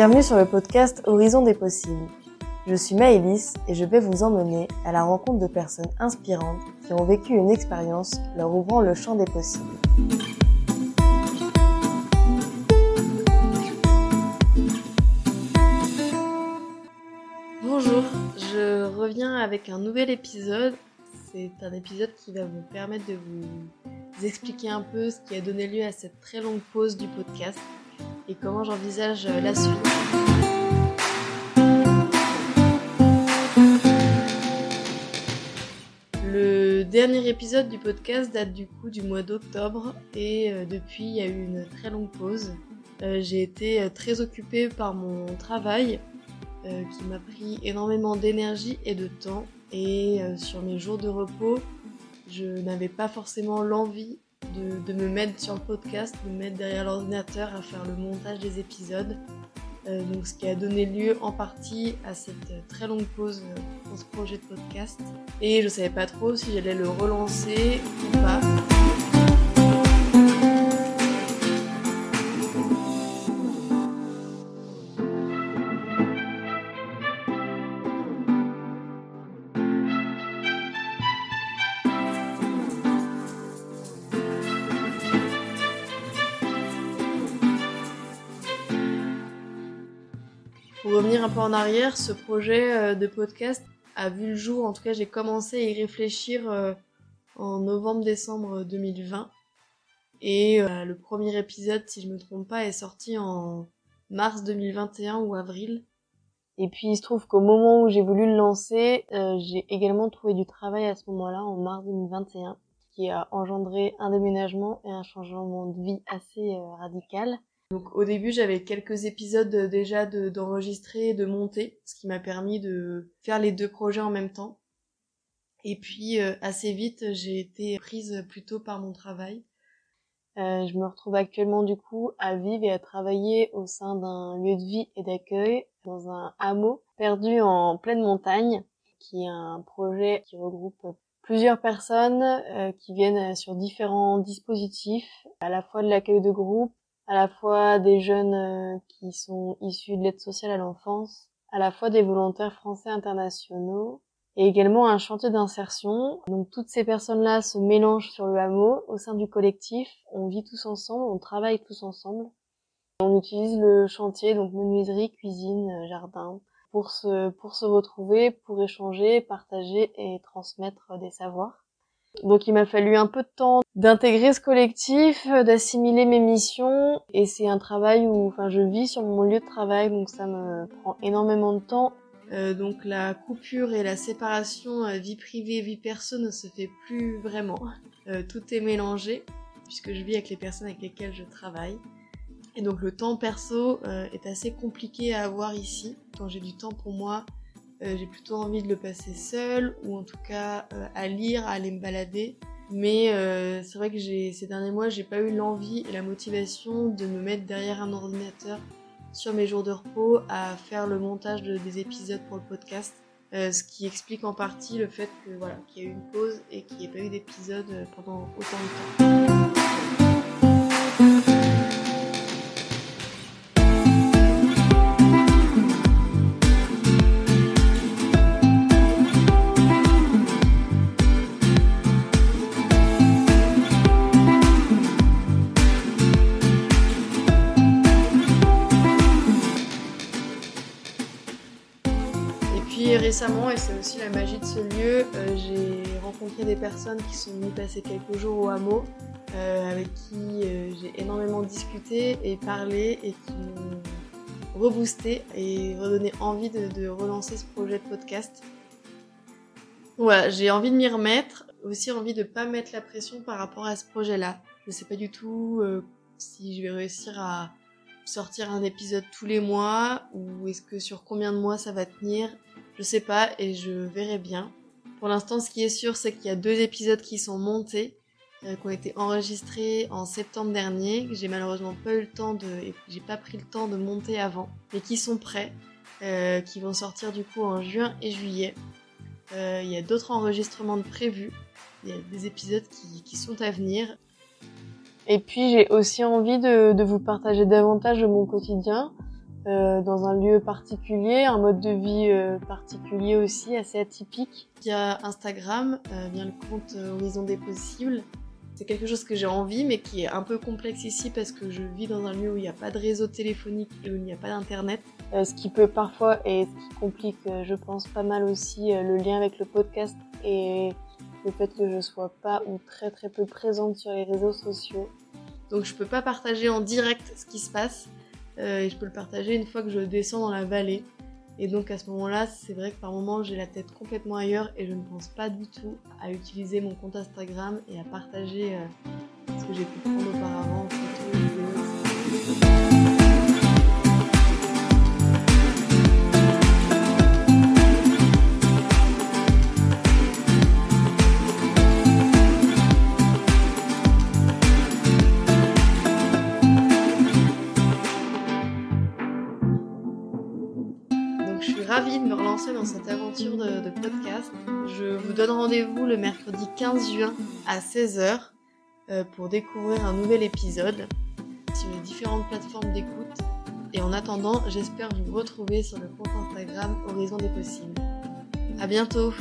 Bienvenue sur le podcast Horizon des possibles. Je suis Maëlys et je vais vous emmener à la rencontre de personnes inspirantes qui ont vécu une expérience leur ouvrant le champ des possibles. Bonjour, je reviens avec un nouvel épisode. C'est un épisode qui va vous permettre de vous expliquer un peu ce qui a donné lieu à cette très longue pause du podcast et comment j'envisage la suite. Le dernier épisode du podcast date du coup du mois d'octobre et euh, depuis il y a eu une très longue pause. Euh, j'ai été euh, très occupée par mon travail qui m'a pris énormément d'énergie et de temps et sur mes jours de repos je n'avais pas forcément l'envie de, me mettre sur le podcast, de me mettre derrière l'ordinateur à faire le montage des épisodes. Euh, donc ce qui a donné lieu en partie à cette très longue pause pour ce projet de podcast. Et je savais pas trop si j'allais le relancer ou pas. Pour revenir un peu en arrière, ce projet euh, de podcast a vu le jour, en tout cas j'ai commencé à y réfléchir euh, en novembre-décembre 2020. Et euh, le premier épisode, si je me trompe pas, est sorti en mars 2021 ou avril. Et puis il se trouve qu'au moment où j'ai voulu le lancer, j'ai également trouvé du travail à ce moment-là, en mars 2021, qui a engendré un déménagement et un changement de vie assez radical. Donc au début j'avais quelques épisodes déjà d'enregistrer et de monter, ce qui m'a permis de faire les deux projets en même temps. Et puis euh, assez vite j'ai été prise plutôt par mon travail. Euh, je me retrouve actuellement du coup à vivre et à travailler au sein d'un lieu de vie et d'accueil dans un hameau perdu en pleine montagne, qui est un projet qui regroupe plusieurs personnes euh, qui viennent sur différents dispositifs, à la fois de l'accueil de groupe, à la fois des jeunes euh, qui sont issus de l'aide sociale à l'enfance, à la fois des volontaires français internationaux et également un chantier d'insertion. Donc toutes ces personnes-là se mélangent sur le hameau au sein du collectif. On vit tous ensemble, on travaille tous ensemble. On utilise le chantier, donc menuiserie, cuisine, euh, jardin, pour se, pour se retrouver, pour échanger, partager et transmettre des savoirs. Donc il m'a fallu un peu de temps d'intégrer ce collectif, euh, d'assimiler mes missions et c'est un travail où enfin je vis sur mon lieu de travail donc ça me prend énormément de temps. Euh, donc la coupure et la séparation euh, vie privée vie perso ne se fait plus vraiment. tout est mélangé puisque je vis avec les personnes avec lesquelles je travaille. Et donc le temps perso est assez compliqué à avoir ici. Quand j'ai du temps pour moi, euh, j'ai plutôt envie de le passer seul ou en tout cas euh, à lire, à aller me balader. Mais euh, c'est vrai que ces derniers mois, j'ai pas eu l'envie et la motivation de me mettre derrière un ordinateur sur mes jours de repos à faire le montage de, des épisodes pour le podcast. ce qui explique en partie le fait que voilà qu'il y a eu une pause et qu'il n'y ait pas eu d'épisode pendant autant de temps. Récemment, et c'est aussi la magie de ce lieu, euh, j'ai rencontré des personnes qui sont venues passer quelques jours au hameau, euh, avec qui euh, j'ai énormément discuté et parlé et qui m'ont reboosté et redonné envie de, relancer ce projet de podcast. Voilà, j'ai envie de m'y remettre, aussi envie de pas mettre la pression par rapport à ce projet-là. Je sais pas du tout si je vais réussir à sortir un épisode tous les mois ou est-ce que sur combien de mois ça va tenir je sais pas et je verrai bien. Pour l'instant, ce qui est sûr, c'est qu'il y a deux épisodes qui sont montés, euh, qui ont été enregistrés en septembre dernier, que j'ai malheureusement pas eu le temps de, j'ai pas pris le temps de monter avant, mais qui sont prêts, euh, qui vont sortir du coup en juin et juillet. Euh, il y a d'autres enregistrements de prévus, il y a des épisodes qui, sont à venir. Et puis j'ai aussi envie de, de, vous partager davantage de mon quotidien, euh, dans un lieu particulier, un mode de vie euh, particulier aussi, assez atypique. Via Instagram, euh, via le compte Horizon des possibles. C'est quelque chose que j'ai envie, mais qui est un peu complexe ici parce que je vis dans un lieu où il n'y a pas de réseau téléphonique et où il n'y a pas d'internet. ce qui peut parfois, et ce qui complique, je pense, pas mal aussi le lien avec le podcast et le fait que je sois pas ou très très peu présente sur les réseaux sociaux. Donc je peux pas partager en direct ce qui se passe. Euh, et je peux le partager une fois que je descends dans la vallée. Et donc à ce moment-là, c'est vrai que par moment j'ai la tête complètement ailleurs et je ne pense pas du tout à utiliser mon compte Instagram et à partager euh, ce que j'ai pu prendre auparavant en photo et aventure de, podcast. Je vous donne rendez-vous le mercredi 15 juin à 16h euh, pour découvrir un nouvel épisode sur les différentes plateformes d'écoute. Et en attendant, j'espère vous retrouver sur le compte Instagram Horizon des possibles. À bientôt!